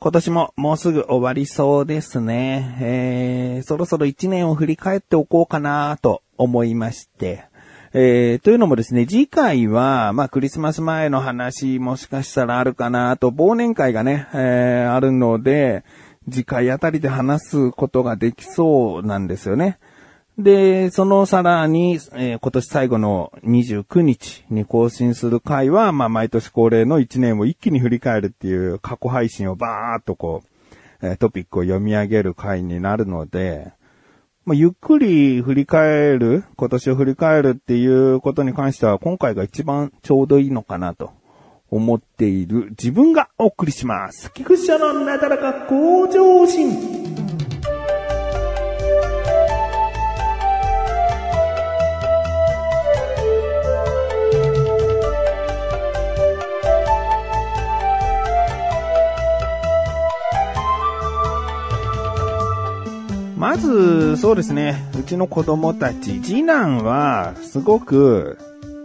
今年ももうすぐ終わりそうですね。えー、そろそろ1年を振り返っておこうかなと思いまして。えー、というのもですね、次回は、まあ、クリスマス前の話、もしかしたらあるかなと、忘年会がね、えー、あるので、次回あたりで話すことができそうなんですよね。で、そのさらに、えー、今年最後の29日に更新する回は、まあ、毎年恒例の1年を一気に振り返るっていう過去配信をバーっとこう、えー、トピックを読み上げる回になるので、まあ、ゆっくり振り返る、今年を振り返るっていうことに関しては、今回が一番ちょうどいいのかなと思っている自分がお送りします。菊池社のなだらか向上心。まず、そうですね。うちの子供たち、次男は、すごく、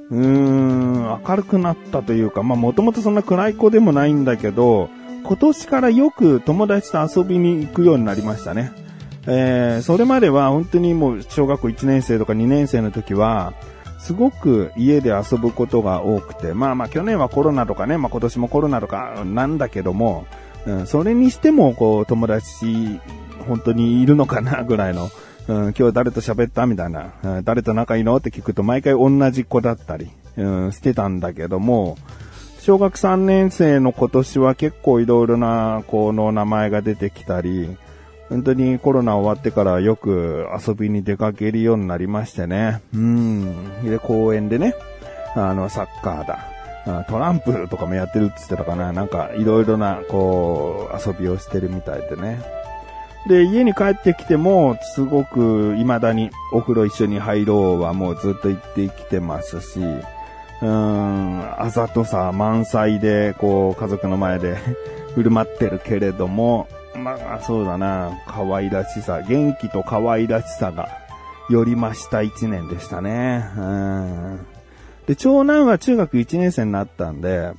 うーん、明るくなったというか、まあもともとそんな暗い子でもないんだけど、今年からよく友達と遊びに行くようになりましたね。えー、それまでは本当にもう小学校1年生とか2年生の時は、すごく家で遊ぶことが多くて、まあまあ去年はコロナとかね、まあ今年もコロナとかなんだけども、うん、それにしてもこう友達本当にいるのかなぐらいの、うん、今日誰と喋ったみたいな、うん、誰と仲いいのって聞くと毎回同じ子だったり、うん、してたんだけども、小学3年生の今年は結構いろいろな子の名前が出てきたり、本当にコロナ終わってからよく遊びに出かけるようになりましてね。うん。で、公園でね、あの、サッカーだ。トランプとかもやってるって言ってたかな。なんか、いろいろな、こう、遊びをしてるみたいでね。で、家に帰ってきても、すごく未だにお風呂一緒に入ろうはもうずっと言ってきてますし、うーん、あざとさ満載で、こう、家族の前で 振る舞ってるけれども、まあ、そうだな、可愛らしさ、元気と可愛らしさが、より増した一年でしたね。うん。で、長男は中学1年生になったんで、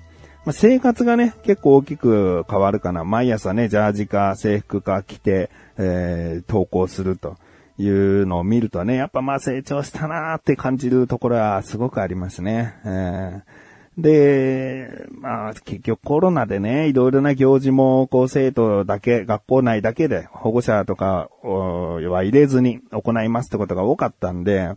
まあ、生活がね、結構大きく変わるかな。毎朝ね、ジャージか制服か着て、えー、登校するというのを見るとね、やっぱまあ成長したなーって感じるところはすごくありますね。えー、で、まあ結局コロナでね、いろいろな行事も、こう生徒だけ、学校内だけで保護者とかは入れずに行いますってことが多かったんで、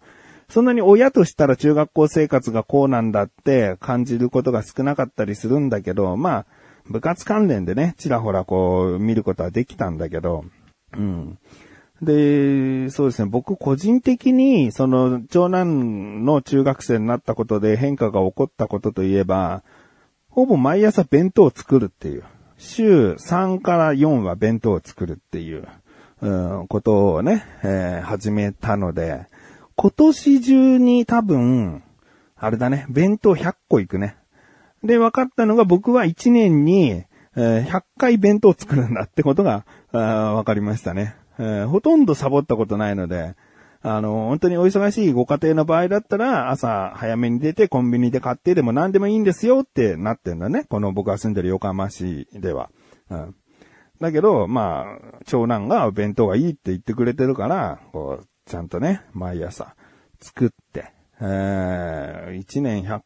そんなに親としたら中学校生活がこうなんだって感じることが少なかったりするんだけど、まあ、部活関連でね、ちらほらこう見ることはできたんだけど、うん。で、そうですね、僕個人的に、その、長男の中学生になったことで変化が起こったことといえば、ほぼ毎朝弁当を作るっていう。週3から4は弁当を作るっていう、うん、ことをね、えー、始めたので、今年中に多分、あれだね、弁当100個いくね。で、分かったのが僕は1年に、え、100回弁当作るんだってことが、分かりましたね、えー、ほとんどサボったことないので、あの、本当にお忙しいご家庭の場合だったら、朝早めに出てコンビニで買ってでも何でもいいんですよってなってんだね。この僕が住んでる横浜市では。うん。だけど、まあ、長男が弁当がいいって言ってくれてるから、こう、ちゃんとね、毎朝作って、えー、1年100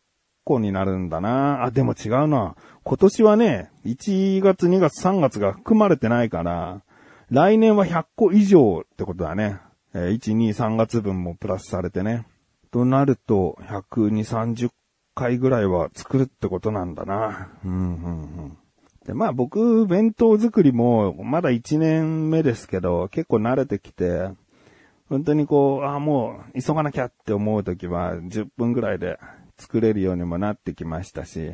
個になるんだなあ、でも違うな。今年はね、1月、2月、3月が含まれてないから、来年は100個以上ってことだね。えー、1、2、3月分もプラスされてね。となると、120、30回ぐらいは作るってことなんだな。うん、うん、うん。で、まあ僕、弁当作りも、まだ1年目ですけど、結構慣れてきて、本当にこう、ああ、もう急がなきゃって思うときは10分ぐらいで作れるようにもなってきましたし、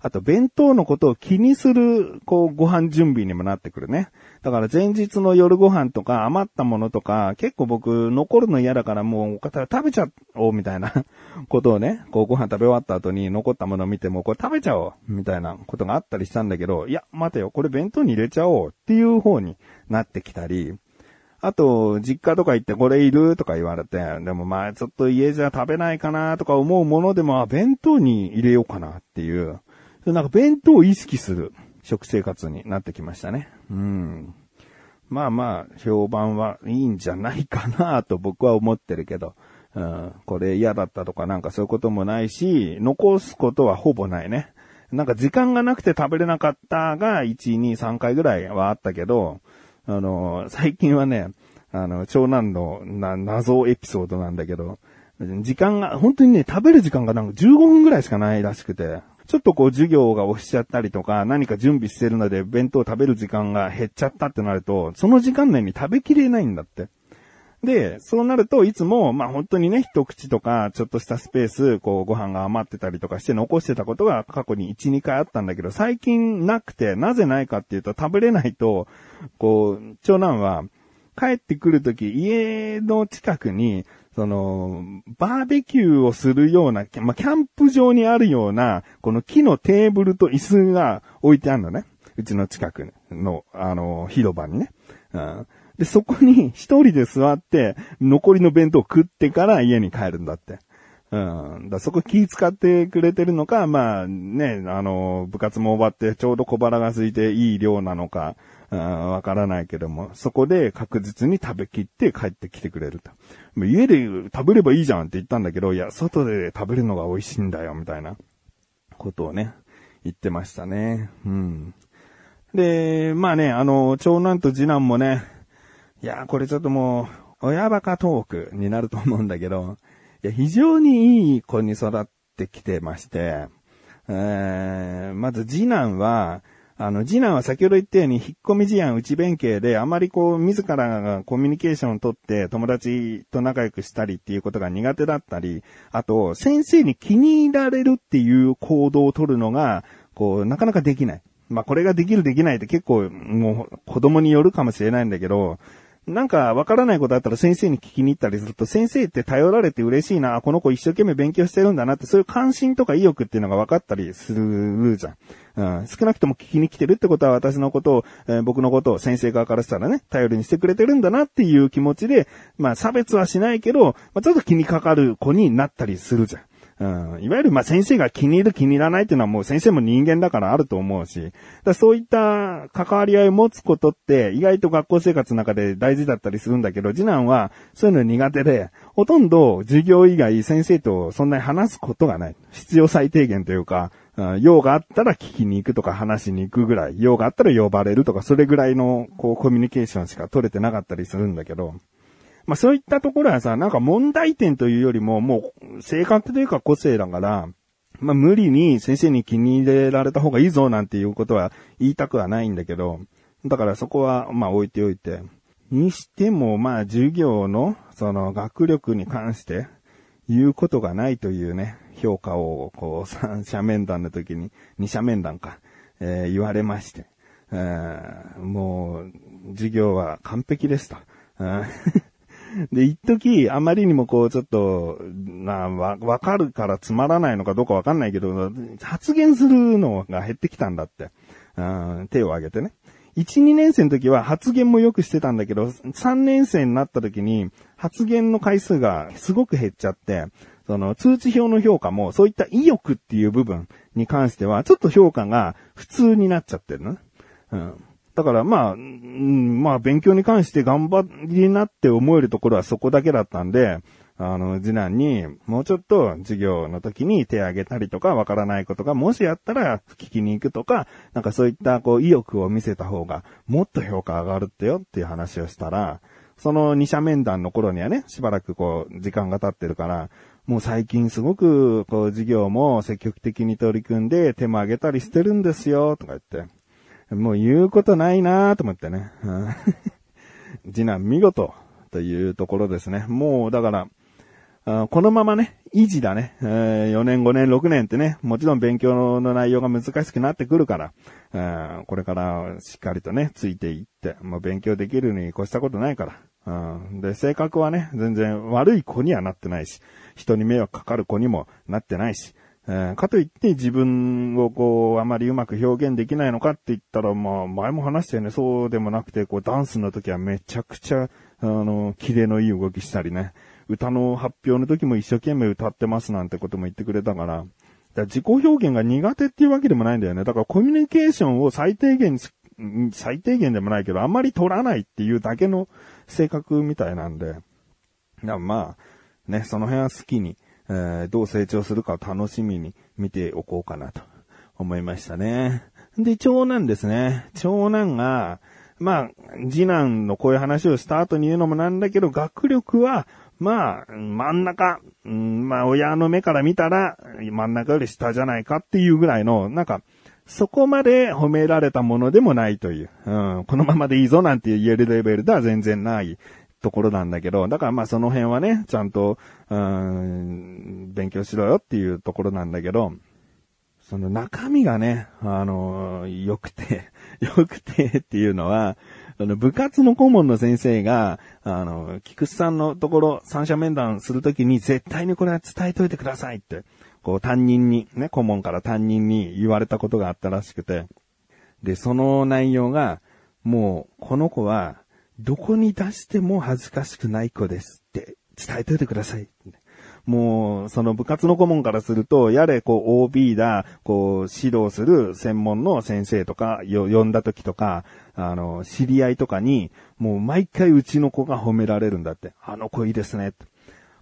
あと弁当のことを気にする、こう、ご飯準備にもなってくるね。だから前日の夜ご飯とか余ったものとか、結構僕残るの嫌だからもうお方、食べちゃおうみたいな ことをね、こうご飯食べ終わった後に残ったものを見ても、これ食べちゃおうみたいなことがあったりしたんだけど、いや、待てよ、これ弁当に入れちゃおうっていう方になってきたり、あと、実家とか行ってこれいるとか言われて、でもまあちょっと家じゃ食べないかなとか思うものでも、弁当に入れようかなっていう。なんか弁当を意識する食生活になってきましたね。うん。まあまあ、評判はいいんじゃないかなと僕は思ってるけど、うん、これ嫌だったとかなんかそういうこともないし、残すことはほぼないね。なんか時間がなくて食べれなかったが1、2、3回ぐらいはあったけど、あの、最近はね、あの、長男のな謎エピソードなんだけど、時間が、本当にね、食べる時間がなんか15分ぐらいしかないらしくて、ちょっとこう授業が押しちゃったりとか、何か準備してるので弁当食べる時間が減っちゃったってなると、その時間内に食べきれないんだって。で、そうなるといつも、まあ本当にね、一口とか、ちょっとしたスペース、こうご飯が余ってたりとかして残してたことが過去に1、2回あったんだけど、最近なくて、なぜないかっていうと食べれないと、こう、長男は、帰ってくるとき、家の近くに、その、バーベキューをするような、まあ、キャンプ場にあるような、この木のテーブルと椅子が置いてあるのね。うちの近くの、あの、広場にね。うん、で、そこに 一人で座って、残りの弁当を食ってから家に帰るんだって。うん。だそこ気使ってくれてるのか、まあね、あの、部活も終わってちょうど小腹が空いていい量なのか、わからないけども、そこで確実に食べきって帰ってきてくれると。家で食べればいいじゃんって言ったんだけど、いや、外で食べるのが美味しいんだよ、みたいなことをね、言ってましたね。うん。で、まあね、あの、長男と次男もね、いや、これちょっともう、親バカトークになると思うんだけど、いや、非常にいい子に育ってきてまして、えー、まず次男は、あの、次男は先ほど言ったように、引っ込み思案内弁慶で、あまりこう、自らがコミュニケーションをとって友達と仲良くしたりっていうことが苦手だったり、あと、先生に気に入られるっていう行動をとるのが、こう、なかなかできない。まあ、これができるできないって結構、もう、子供によるかもしれないんだけど、なんかわからないことあったら先生に聞きに行ったりすると、先生って頼られて嬉しいな、この子一生懸命勉強してるんだなって、そういう関心とか意欲っていうのが分かったりするじゃん。うん、少なくとも聞きに来てるってことは私のことを、えー、僕のことを先生側からしたらね、頼りにしてくれてるんだなっていう気持ちで、まあ差別はしないけど、まあちょっと気にかかる子になったりするじゃん。うん、いわゆる、ま、先生が気に入る気に入らないっていうのはもう先生も人間だからあると思うし、だそういった関わり合いを持つことって意外と学校生活の中で大事だったりするんだけど、次男はそういうの苦手で、ほとんど授業以外先生とそんなに話すことがない。必要最低限というか、用があったら聞きに行くとか話しに行くぐらい、用があったら呼ばれるとか、それぐらいの、こう、コミュニケーションしか取れてなかったりするんだけど、まあそういったところはさ、なんか問題点というよりも、もう性格というか個性だから、まあ無理に先生に気に入れられた方がいいぞなんていうことは言いたくはないんだけど、だからそこはまあ置いておいて、にしてもまあ授業のその学力に関して言うことがないというね、評価をこう三者面談の時に、二者面談か、えー、言われまして、えー、もう授業は完璧ですと。で、一時、あまりにもこう、ちょっと、な、わ、わかるからつまらないのかどうかわかんないけど、発言するのが減ってきたんだって。うん、手を挙げてね。1、2年生の時は発言もよくしてたんだけど、3年生になった時に発言の回数がすごく減っちゃって、その通知表の評価もそういった意欲っていう部分に関しては、ちょっと評価が普通になっちゃってるの、うん。だからまあ、うん、まあ勉強に関して頑張りなって思えるところはそこだけだったんで、あの、次男に、もうちょっと授業の時に手を挙げたりとか、わからないことがもしあったら聞きに行くとか、なんかそういったこう意欲を見せた方が、もっと評価上がるってよっていう話をしたら、その二者面談の頃にはね、しばらくこう、時間が経ってるから、もう最近すごく、こう、授業も積極的に取り組んで手も挙げたりしてるんですよ、とか言って。もう言うことないなーと思ってね。次男見事というところですね。もうだから、このままね、維持だね、4年、5年、6年ってね、もちろん勉強の内容が難しくなってくるから、これからしっかりとね、ついていって、もう勉強できるに越したことないから。で、性格はね、全然悪い子にはなってないし、人に迷惑かかる子にもなってないし、えー、かといって自分をこう、あまりうまく表現できないのかって言ったら、まあ、前も話したよね。そうでもなくて、こう、ダンスの時はめちゃくちゃ、あの、綺麗のいい動きしたりね。歌の発表の時も一生懸命歌ってますなんてことも言ってくれたからだ、自己表現が苦手っていうわけでもないんだよね。だからコミュニケーションを最低限、最低限でもないけど、あんまり取らないっていうだけの性格みたいなんで。まあ、ね、その辺は好きに、えー、どう成長するかを楽しみに見ておこうかなと 思いましたね。で、長男ですね。長男が、まあ、次男のこういう話をした後に言うのもなんだけど、学力は、まあ、真ん中、うん、まあ、親の目から見たら、真ん中より下じゃないかっていうぐらいの、なんか、そこまで褒められたものでもないという、うん、このままでいいぞなんて言えるレベルでは全然ないところなんだけど、だからまあその辺はね、ちゃんと、うん、勉強しろよっていうところなんだけど、その中身がね、あの、良くて、良くてっていうのは、あの、部活の顧問の先生が、あの、菊池さんのところ、三者面談するときに絶対にこれは伝えといてくださいって、こう担任に、ね、顧問から担任に言われたことがあったらしくて、で、その内容が、もう、この子は、どこに出しても恥ずかしくない子ですって伝えといてください。もう、その部活の顧問からすると、やれ、こう、OB だ、こう、指導する専門の先生とか、よ、呼んだ時とか、あの、知り合いとかに、もう毎回うちの子が褒められるんだって。あの子いいですね。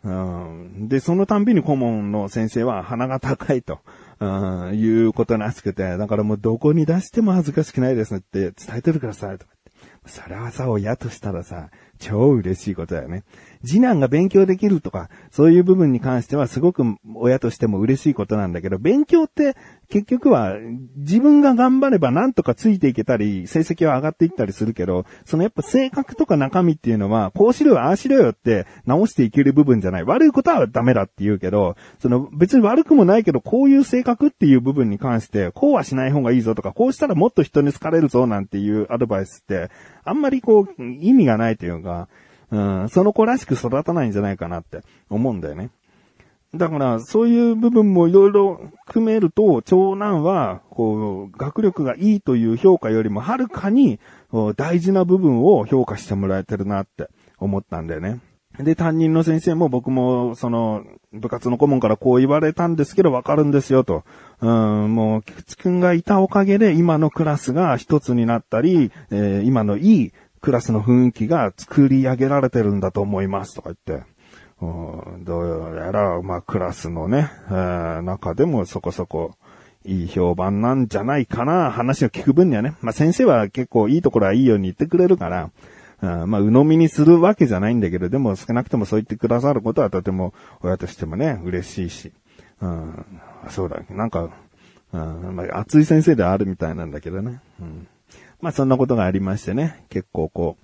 うん、で、そのたんびに顧問の先生は鼻が高いと、うん、いうことらしくて、だからもうどこに出しても恥ずかしくないですねって伝えてるくださいとかって。それはさ、親としたらさ、超嬉しいことだよね。次男が勉強できるとか、そういう部分に関してはすごく親としても嬉しいことなんだけど、勉強って結局は自分が頑張ればなんとかついていけたり、成績は上がっていったりするけど、そのやっぱ性格とか中身っていうのは、こうしろよ、ああしろよって直していける部分じゃない。悪いことはダメだって言うけど、その別に悪くもないけど、こういう性格っていう部分に関して、こうはしない方がいいぞとか、こうしたらもっと人に好かれるぞなんていうアドバイスって、あんまりこう、意味がないというか、うん、その子らしく育たないんじゃないかなって思うんだよね。だから、そういう部分もいろいろ組めると、長男は、こう、学力がいいという評価よりもはるかに大事な部分を評価してもらえてるなって思ったんだよね。で、担任の先生も僕も、その、部活の顧問からこう言われたんですけど、わかるんですよと。うん、もう、菊池くんがいたおかげで今のクラスが一つになったり、えー、今のいいクラスの雰囲気が作り上げられてるんだと思いますとか言って。うん、どうやら、まあ、クラスのね、えー、中でもそこそこいい評判なんじゃないかな、話を聞く分にはね。まあ、先生は結構いいところはいいように言ってくれるから、うん、まあ、鵜呑みにするわけじゃないんだけど、でも少なくともそう言ってくださることはとても親としてもね、嬉しいし。うん、そうだ、なんか、うん、まあ、熱い先生ではあるみたいなんだけどね。うんまあそんなことがありましてね、結構こ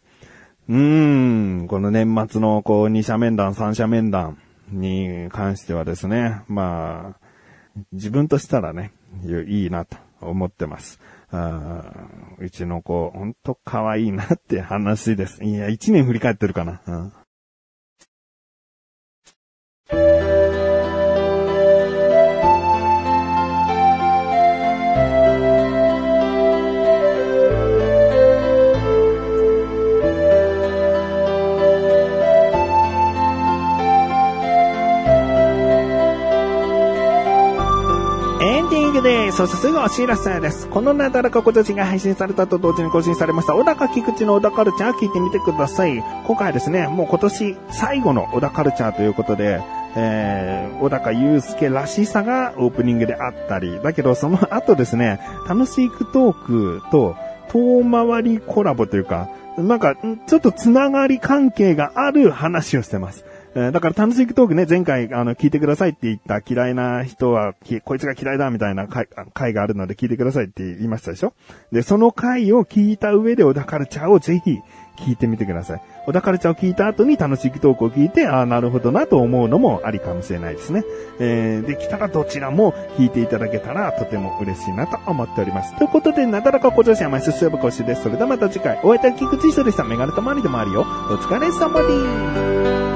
う、うーん、この年末のこう二者面談、三者面談に関してはですね、まあ、自分としたらね、いいなと思ってます。あうちの子、ほんと可愛いなって話です。いや、一年振り返ってるかな。うんそしてすぐお知らせです。このなだらか小女子が配信されたと同時に更新されました、小高菊池の小田カルチャー聞いてみてください。今回はですね、もう今年最後の小田カルチャーということで、えー、小高祐介らしさがオープニングであったり、だけどその後ですね、楽しいクトークと遠回りコラボというか、なんか、ちょっとつながり関係がある話をしてます。えだから楽しいトークね、前回、あの、聞いてくださいって言った嫌いな人は、こいつが嫌いだみたいな回回があるので聞いてくださいって言いましたでしょ？で、その回を聞いた上で小田カルチャーをぜひ聞いてみてください。小田カルチャーを聞いた後に楽しいトークを聞いて、ああ、なるほどなと思うのもありかもしれないですね。えー、できたらどちらも聞いていただけたらとても嬉しいなと思っております。ということで、なだらか小女子山すすぶこしです。それではまた次回、お会いいたい菊池一緒でした。メガネとマリでもあるよ。お疲れ様です。